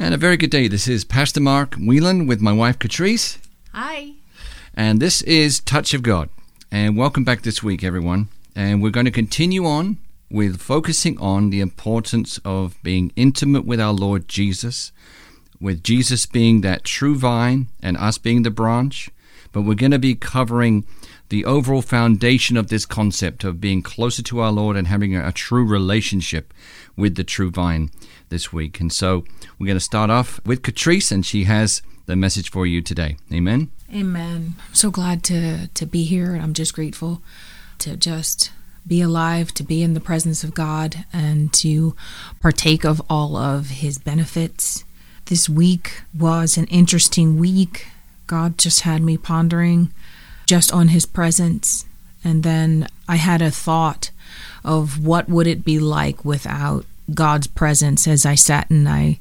And a very good day. This is Pastor Mark Whelan with my wife Catrice. Hi. And this is Touch of God. And welcome back this week, everyone. And we're going to continue on with focusing on the importance of being intimate with our Lord Jesus, with Jesus being that true vine and us being the branch. But we're going to be covering the overall foundation of this concept of being closer to our Lord and having a, a true relationship with the true vine this week. And so we're going to start off with Catrice, and she has the message for you today. Amen. Amen. I'm so glad to to be here, and I'm just grateful to just be alive, to be in the presence of God, and to partake of all of His benefits. This week was an interesting week. God just had me pondering just on His presence, and then I had a thought of what would it be like without God's presence as I sat and I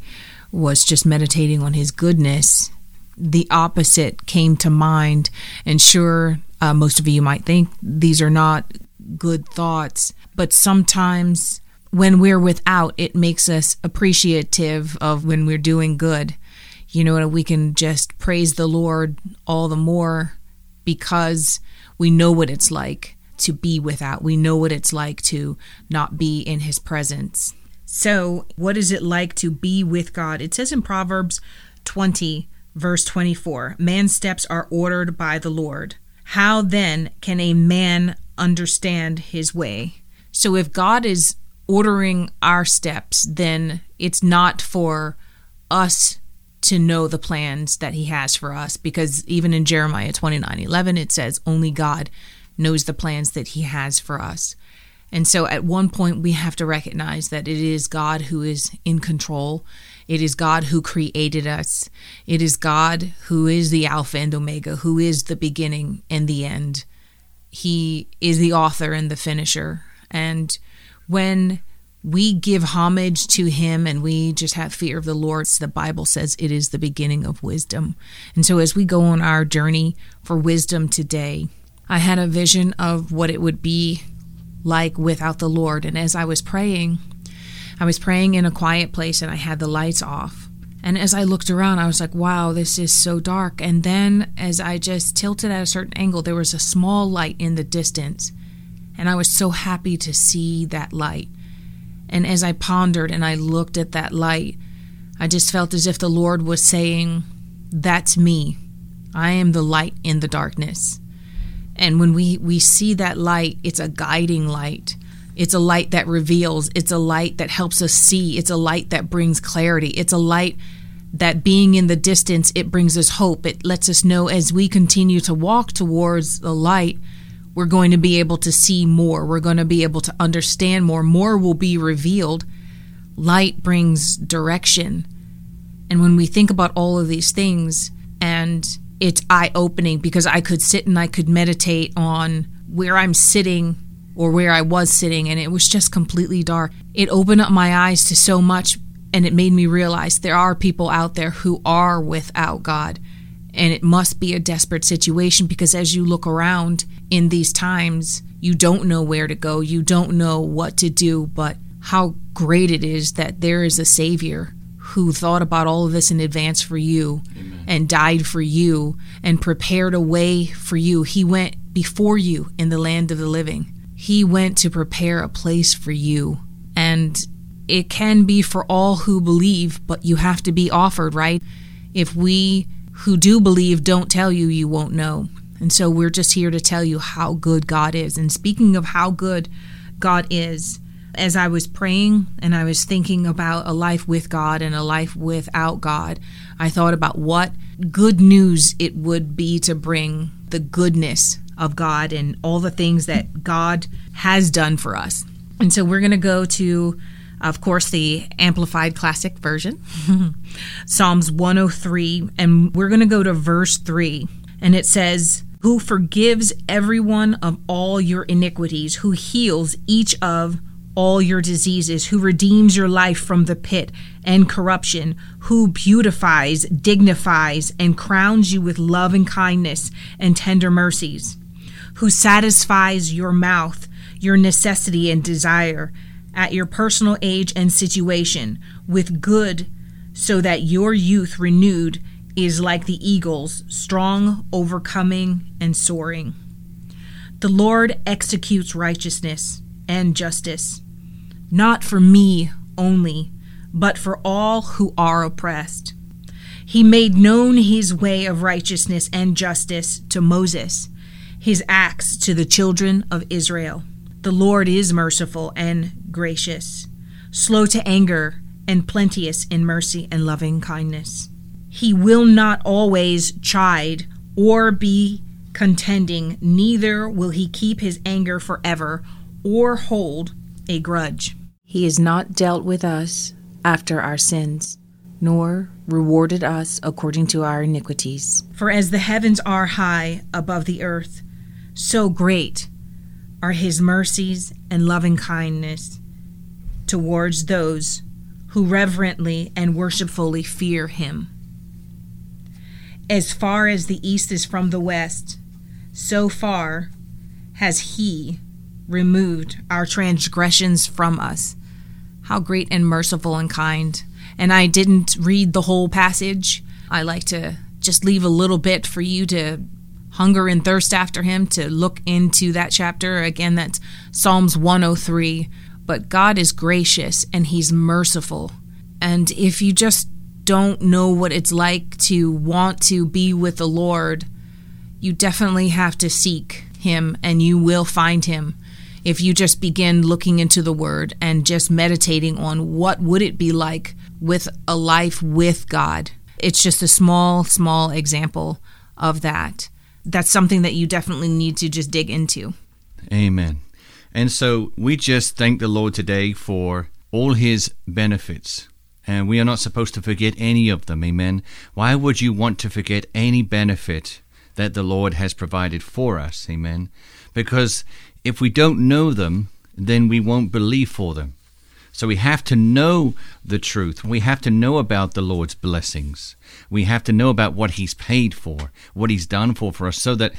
was just meditating on His goodness. The opposite came to mind, and sure, uh, most of you might think these are not good thoughts, but sometimes when we're without, it makes us appreciative of when we're doing good. You know, we can just praise the Lord all the more because we know what it's like to be without. We know what it's like to not be in His presence. So, what is it like to be with God? It says in Proverbs 20, verse 24 Man's steps are ordered by the Lord. How then can a man understand his way? So, if God is ordering our steps, then it's not for us to know the plans that he has for us because even in Jeremiah 29 11, it says, Only God knows the plans that he has for us. And so at one point, we have to recognize that it is God who is in control. It is God who created us. It is God who is the Alpha and Omega, who is the beginning and the end. He is the author and the finisher. And when we give homage to him and we just have fear of the Lord, the Bible says it is the beginning of wisdom. And so as we go on our journey for wisdom today, I had a vision of what it would be like without the Lord. And as I was praying, I was praying in a quiet place and I had the lights off. And as I looked around, I was like, wow, this is so dark. And then as I just tilted at a certain angle, there was a small light in the distance. And I was so happy to see that light. And as I pondered and I looked at that light, I just felt as if the Lord was saying, That's me. I am the light in the darkness. And when we, we see that light, it's a guiding light. It's a light that reveals. It's a light that helps us see. It's a light that brings clarity. It's a light that being in the distance, it brings us hope. It lets us know as we continue to walk towards the light, we're going to be able to see more. We're going to be able to understand more. More will be revealed. Light brings direction. And when we think about all of these things and it's eye opening because I could sit and I could meditate on where I'm sitting or where I was sitting, and it was just completely dark. It opened up my eyes to so much, and it made me realize there are people out there who are without God. And it must be a desperate situation because as you look around in these times, you don't know where to go, you don't know what to do, but how great it is that there is a Savior who thought about all of this in advance for you. And died for you and prepared a way for you. He went before you in the land of the living. He went to prepare a place for you. And it can be for all who believe, but you have to be offered, right? If we who do believe don't tell you, you won't know. And so we're just here to tell you how good God is. And speaking of how good God is, as I was praying and I was thinking about a life with God and a life without God, I thought about what good news it would be to bring the goodness of God and all the things that God has done for us. And so we're going to go to, of course, the Amplified Classic Version, Psalms 103, and we're going to go to verse 3. And it says, Who forgives everyone of all your iniquities, who heals each of all your diseases, who redeems your life from the pit and corruption, who beautifies, dignifies, and crowns you with love and kindness and tender mercies, who satisfies your mouth, your necessity and desire at your personal age and situation with good so that your youth renewed is like the eagles, strong, overcoming, and soaring. The Lord executes righteousness and justice, not for me only, but for all who are oppressed. He made known his way of righteousness and justice to Moses, his acts to the children of Israel. The Lord is merciful and gracious, slow to anger, and plenteous in mercy and loving kindness. He will not always chide or be contending, neither will he keep his anger forever or hold a grudge. He has not dealt with us after our sins, nor rewarded us according to our iniquities. For as the heavens are high above the earth, so great are his mercies and loving kindness towards those who reverently and worshipfully fear him. As far as the east is from the west, so far has he removed our transgressions from us. How great and merciful and kind. And I didn't read the whole passage. I like to just leave a little bit for you to hunger and thirst after him, to look into that chapter. Again, that's Psalms 103. But God is gracious and he's merciful. And if you just don't know what it's like to want to be with the Lord, you definitely have to seek him and you will find him if you just begin looking into the word and just meditating on what would it be like with a life with God. It's just a small small example of that. That's something that you definitely need to just dig into. Amen. And so we just thank the Lord today for all his benefits and we are not supposed to forget any of them. Amen. Why would you want to forget any benefit that the Lord has provided for us? Amen. Because if we don't know them, then we won't believe for them. So we have to know the truth. We have to know about the Lord's blessings. We have to know about what He's paid for, what He's done for for us, so that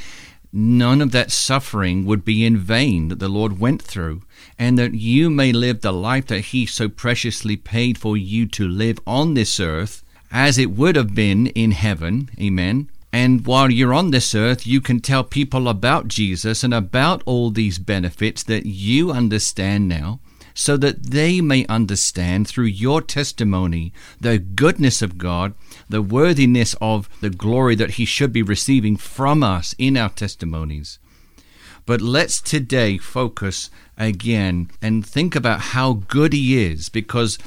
none of that suffering would be in vain that the Lord went through, and that you may live the life that He so preciously paid for you to live on this earth as it would have been in heaven. Amen. And while you're on this earth, you can tell people about Jesus and about all these benefits that you understand now so that they may understand through your testimony the goodness of God, the worthiness of the glory that He should be receiving from us in our testimonies. But let's today focus again and think about how good He is, because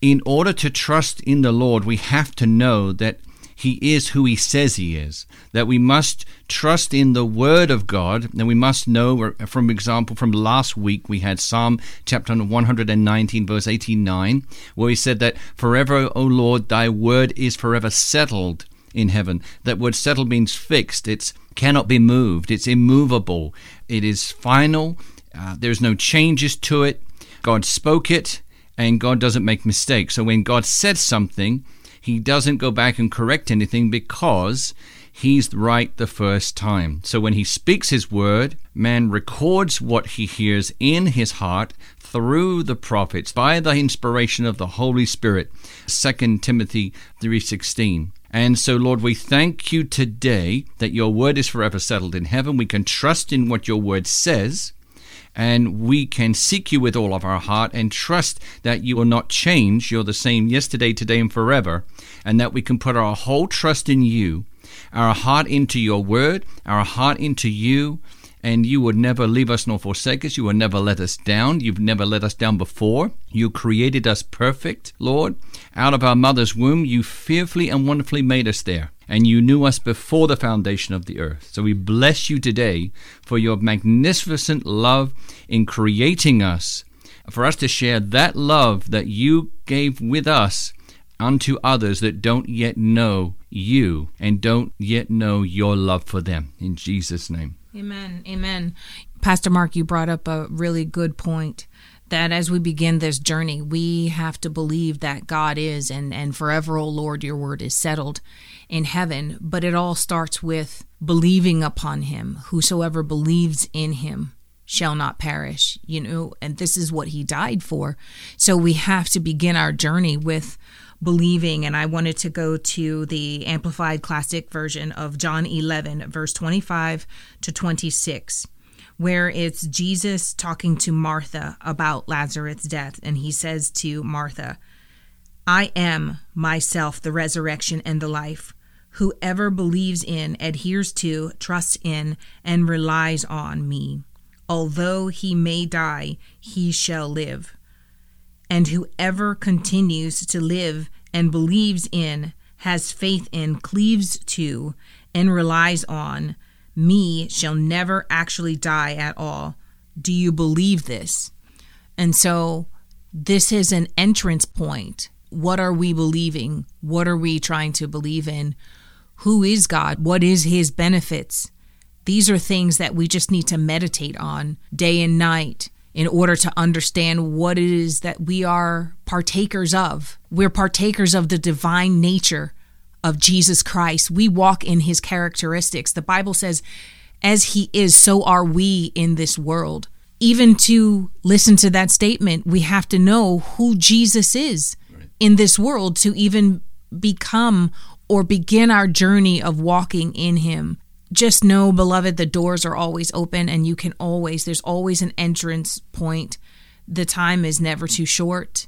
in order to trust in the Lord, we have to know that he is who he says he is. That we must trust in the word of God, and we must know, from example, from last week we had Psalm chapter 119, verse 89, where he said that, Forever, O Lord, thy word is forever settled in heaven. That word settled means fixed. It cannot be moved. It's immovable. It is final. Uh, there's no changes to it. God spoke it, and God doesn't make mistakes. So when God said something, he doesn't go back and correct anything because he's right the first time. So when he speaks his word, man records what he hears in his heart through the prophets by the inspiration of the Holy Spirit. 2 Timothy 3:16. And so, Lord, we thank you today that your word is forever settled in heaven. We can trust in what your word says and we can seek you with all of our heart and trust that you will not change. You're the same yesterday, today, and forever, and that we can put our whole trust in you, our heart into your word, our heart into you, and you would never leave us nor forsake us. You will never let us down. You've never let us down before. You created us perfect, Lord. Out of our mother's womb, you fearfully and wonderfully made us there and you knew us before the foundation of the earth. So we bless you today for your magnificent love in creating us, for us to share that love that you gave with us unto others that don't yet know you and don't yet know your love for them. In Jesus' name. Amen. Amen. Pastor Mark, you brought up a really good point that as we begin this journey, we have to believe that God is and, and forever, O Lord, your word is settled in heaven. But it all starts with believing upon him. Whosoever believes in him shall not perish, you know, and this is what he died for. So we have to begin our journey with believing, and I wanted to go to the Amplified Classic version of John 11, verse 25 to 26, where it's Jesus talking to Martha about Lazarus' death. And he says to Martha, I am myself the resurrection and the life. Whoever believes in, adheres to, trusts in, and relies on me, although he may die, he shall live. And whoever continues to live and believes in, has faith in, cleaves to, and relies on me shall never actually die at all. Do you believe this? And so this is an entrance point. What are we believing? What are we trying to believe in? Who is God? What is his benefits? These are things that we just need to meditate on day and night in order to understand what it is that we are partakers of. We're partakers of the divine nature of Jesus Christ. We walk in his characteristics. The Bible says, as he is, so are we in this world. Even to listen to that statement, we have to know who Jesus is in this world to even become or begin our journey of walking in him just know, beloved, the doors are always open and you can always, there's always an entrance point. The time is never too short.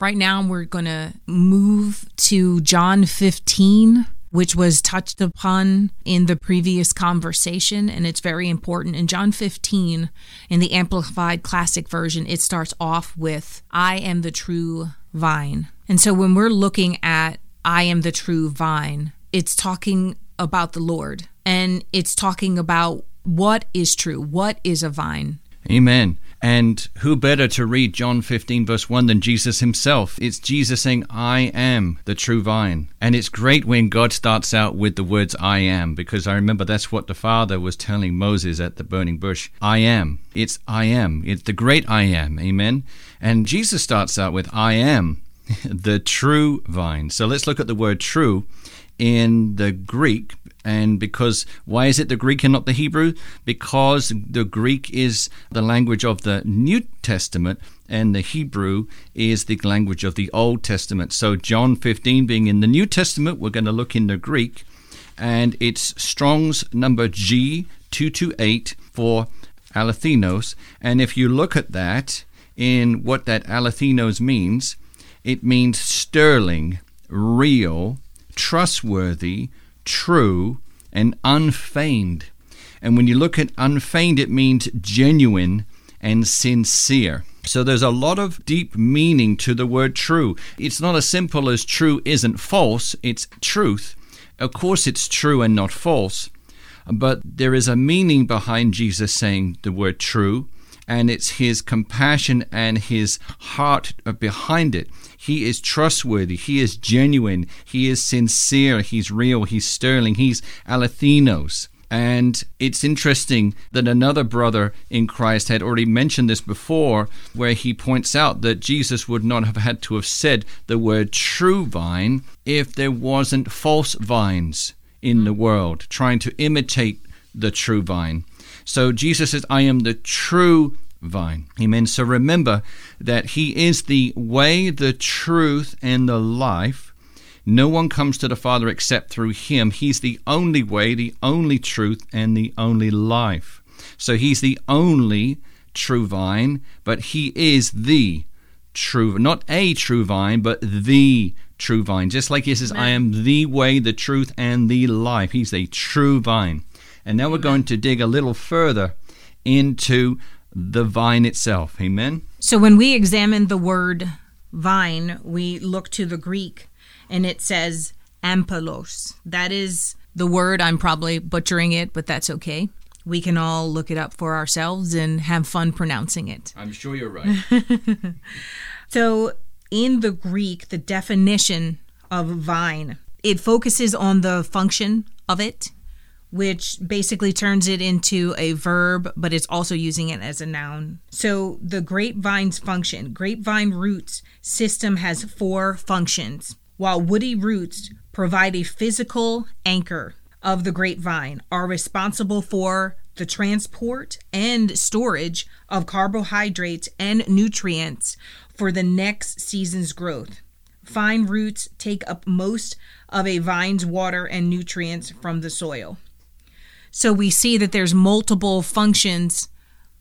Right now, we're going to move to John 15, which was touched upon in the previous conversation, and it's very important. In John 15, in the Amplified Classic Version, it starts off with, I am the true vine. And so when we're looking at I am the true vine, it's talking about the Lord and it's talking about what is true, what is a vine. Amen. And who better to read John 15, verse 1 than Jesus himself? It's Jesus saying, I am the true vine. And it's great when God starts out with the words, I am, because I remember that's what the Father was telling Moses at the burning bush. I am. It's I am. It's the great I am. Amen. And Jesus starts out with, I am the true vine. So let's look at the word true in the Greek and because why is it the Greek and not the Hebrew? Because the Greek is the language of the New Testament and the Hebrew is the language of the Old Testament. So John 15 being in the New Testament, we're going to look in the Greek and it's Strong's number G228 for alethinos. And if you look at that in what that alethinos means, it means sterling, real, trustworthy, true, and unfeigned. And when you look at unfeigned, it means genuine and sincere. So there's a lot of deep meaning to the word true. It's not as simple as true isn't false, it's truth. Of course, it's true and not false, but there is a meaning behind Jesus saying the word true, and it's his compassion and his heart behind it. He is trustworthy. He is genuine. He is sincere. He's real. He's sterling. He's alethinos. And it's interesting that another brother in Christ had already mentioned this before, where he points out that Jesus would not have had to have said the word true vine if there wasn't false vines in the world trying to imitate the true vine. So Jesus says, I am the true vine. Amen. So remember that He is the way, the truth, and the life. No one comes to the Father except through Him. He's the only way, the only truth, and the only life. So He's the only true vine, but He is the true, not a true vine, but the true vine. Just like He says, Amen. I am the way, the truth, and the life. He's a true vine. And now we're going to dig a little further into the vine itself. Amen. So when we examine the word vine, we look to the Greek and it says ampelos. That is the word. I'm probably butchering it, but that's okay. We can all look it up for ourselves and have fun pronouncing it. I'm sure you're right. so in the Greek, the definition of vine, it focuses on the function of it which basically turns it into a verb, but it's also using it as a noun. So the grapevine's function, grapevine roots system has four functions, while woody roots provide a physical anchor of the grapevine, are responsible for the transport and storage of carbohydrates and nutrients for the next season's growth. Fine roots take up most of a vine's water and nutrients from the soil. So we see that there's multiple functions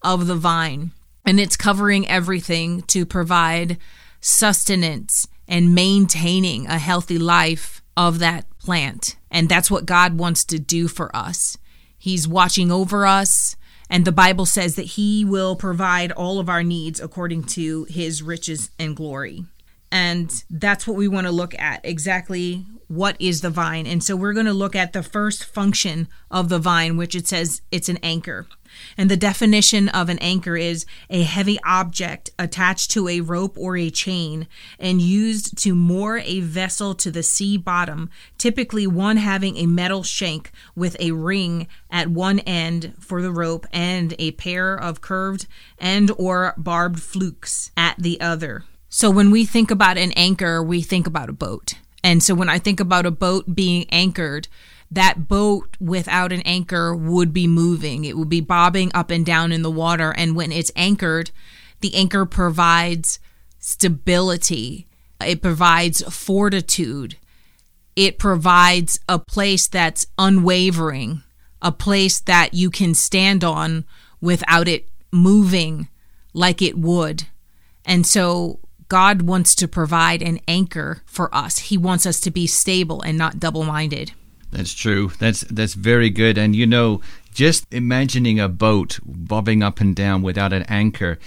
of the vine, and it's covering everything to provide sustenance and maintaining a healthy life of that plant. And that's what God wants to do for us. He's watching over us. And the Bible says that He will provide all of our needs according to His riches and glory. And that's what we want to look at exactly what is the vine. And so we're going to look at the first function of the vine, which it says it's an anchor. And the definition of an anchor is a heavy object attached to a rope or a chain and used to moor a vessel to the sea bottom, typically one having a metal shank with a ring at one end for the rope and a pair of curved and or barbed flukes at the other. So when we think about an anchor, we think about a boat. And so when I think about a boat being anchored, that boat without an anchor would be moving. It would be bobbing up and down in the water. And when it's anchored, the anchor provides stability, it provides fortitude, it provides a place that's unwavering, a place that you can stand on without it moving like it would. And so God wants to provide an anchor for us. He wants us to be stable and not double minded. That's true. That's that's very good. And you know, just imagining a boat bobbing up and down without an anchor.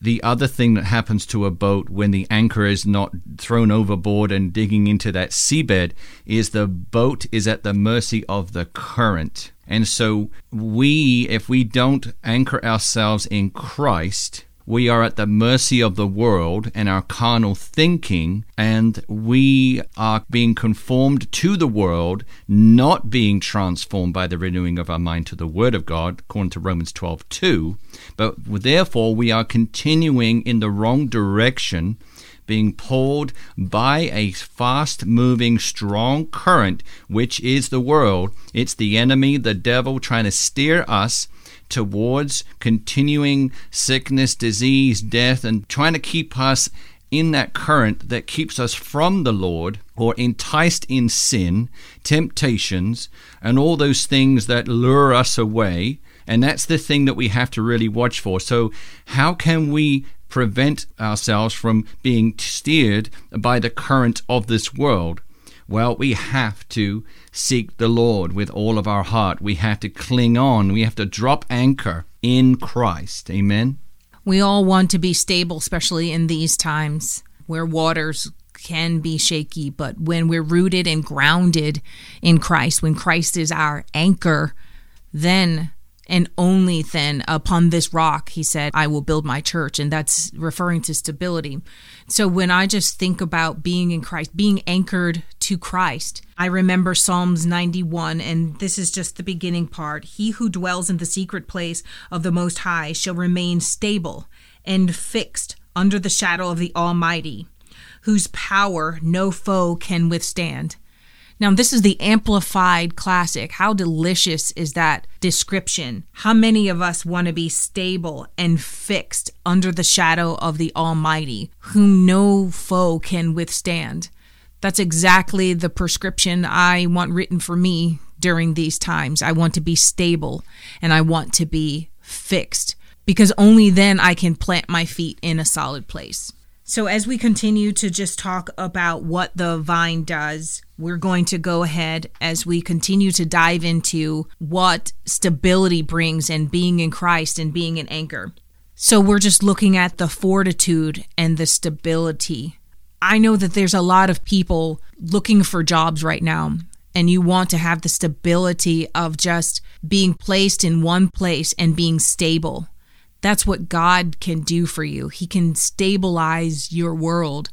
The other thing that happens to a boat when the anchor is not thrown overboard and digging into that seabed is the boat is at the mercy of the current. And so we, if we don't anchor ourselves in Christ, we are at the mercy of the world and our carnal thinking, and we are being conformed to the world, not being transformed by the renewing of our mind to the Word of God, according to Romans 12 2. But therefore, we are continuing in the wrong direction being pulled by a fast moving, strong current, which is the world. It's the enemy, the devil, trying to steer us towards continuing sickness, disease, death, and trying to keep us in that current that keeps us from the Lord or enticed in sin, temptations, and all those things that lure us away. And that's the thing that we have to really watch for. So, how can we prevent ourselves from being steered by the current of this world? Well, we have to seek the Lord with all of our heart. We have to cling on. We have to drop anchor in Christ. Amen. We all want to be stable, especially in these times where waters can be shaky. But when we're rooted and grounded in Christ, when Christ is our anchor, then and only then upon this rock he said i will build my church and that's referring to stability. So when i just think about being in christ being anchored to christ i remember psalms 91 and this is just the beginning part. He who dwells in the secret place of the most high shall remain stable and fixed under the shadow of the almighty whose power no foe can withstand now, this is the amplified classic. How delicious is that description? How many of us want to be stable and fixed under the shadow of the Almighty, whom no foe can withstand? That's exactly the prescription I want written for me during these times. I want to be stable and I want to be fixed because only then I can plant my feet in a solid place. So, as we continue to just talk about what the vine does, we're going to go ahead as we continue to dive into what stability brings and being in Christ and being an anchor. So, we're just looking at the fortitude and the stability. I know that there's a lot of people looking for jobs right now, and you want to have the stability of just being placed in one place and being stable that's what God can do for you. He can stabilize your world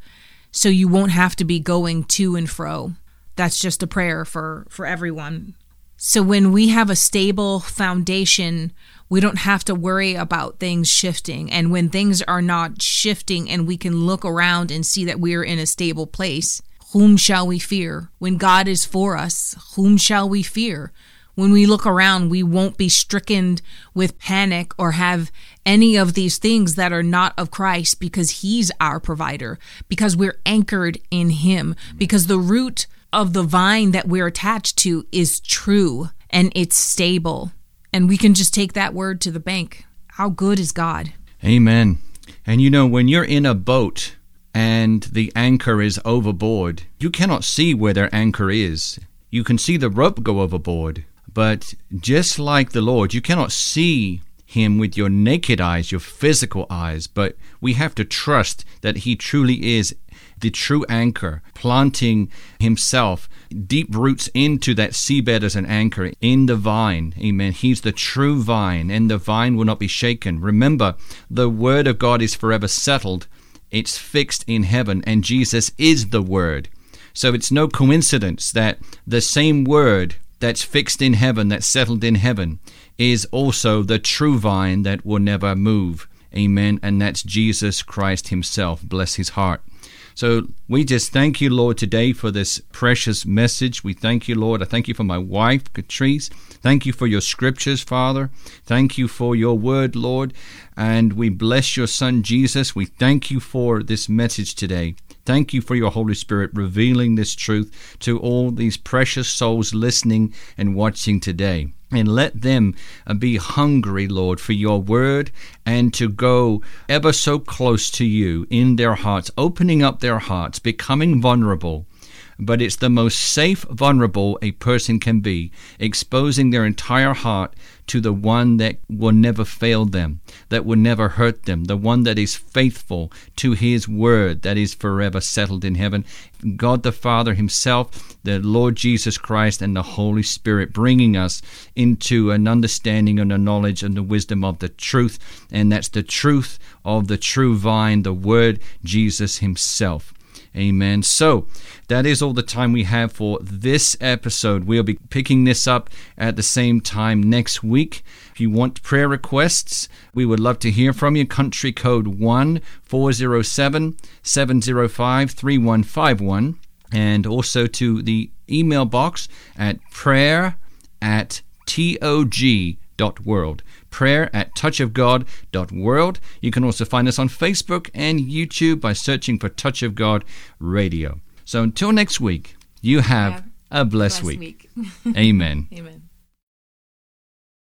so you won't have to be going to and fro. That's just a prayer for, for everyone. So when we have a stable foundation, we don't have to worry about things shifting. And when things are not shifting and we can look around and see that we are in a stable place, whom shall we fear? When God is for us, whom shall we fear? when we look around, we won't be stricken with panic or have any of these things that are not of Christ because He's our provider, because we're anchored in Him, because the root of the vine that we're attached to is true and it's stable. And we can just take that word to the bank. How good is God? Amen. And you know, when you're in a boat and the anchor is overboard, you cannot see where their anchor is. You can see the rope go overboard, but just like the Lord, you cannot see him with your naked eyes, your physical eyes, but we have to trust that he truly is the true anchor, planting himself deep roots into that seabed as an anchor in the vine. Amen. He's the true vine, and the vine will not be shaken. Remember, the word of God is forever settled, it's fixed in heaven, and Jesus is the word. So it's no coincidence that the same word that's fixed in heaven, that's settled in heaven, is also the true vine that will never move. Amen. And that's Jesus Christ Himself. Bless His heart. So we just thank you, Lord, today for this precious message. We thank you, Lord. I thank you for my wife, Catrice. Thank you for your scriptures, Father. Thank you for your word, Lord. And we bless your Son, Jesus. We thank you for this message today. Thank you for your Holy Spirit revealing this truth to all these precious souls listening and watching today and let them uh, be hungry, Lord, for your word and to go ever so close to you in their hearts, opening up their hearts, becoming vulnerable. But it's the most safe vulnerable a person can be, exposing their entire heart to the one that will never fail them, that will never hurt them, the one that is faithful to his word that is forever settled in heaven. God the Father himself, the Lord Jesus Christ, and the Holy Spirit bringing us into an understanding and a knowledge and the wisdom of the truth. And that's the truth of the true vine, the word Jesus himself. Amen. So that is all the time we have for this episode. We'll be picking this up at the same time next week. If you want prayer requests, we would love to hear from you. Country code 1 407 705 3151. And also to the email box at prayer at tog.world prayer at touchofgod.world. You can also find us on Facebook and YouTube by searching for Touch of God Radio. So until next week, you have, have a blessed, blessed week. week. Amen. Amen.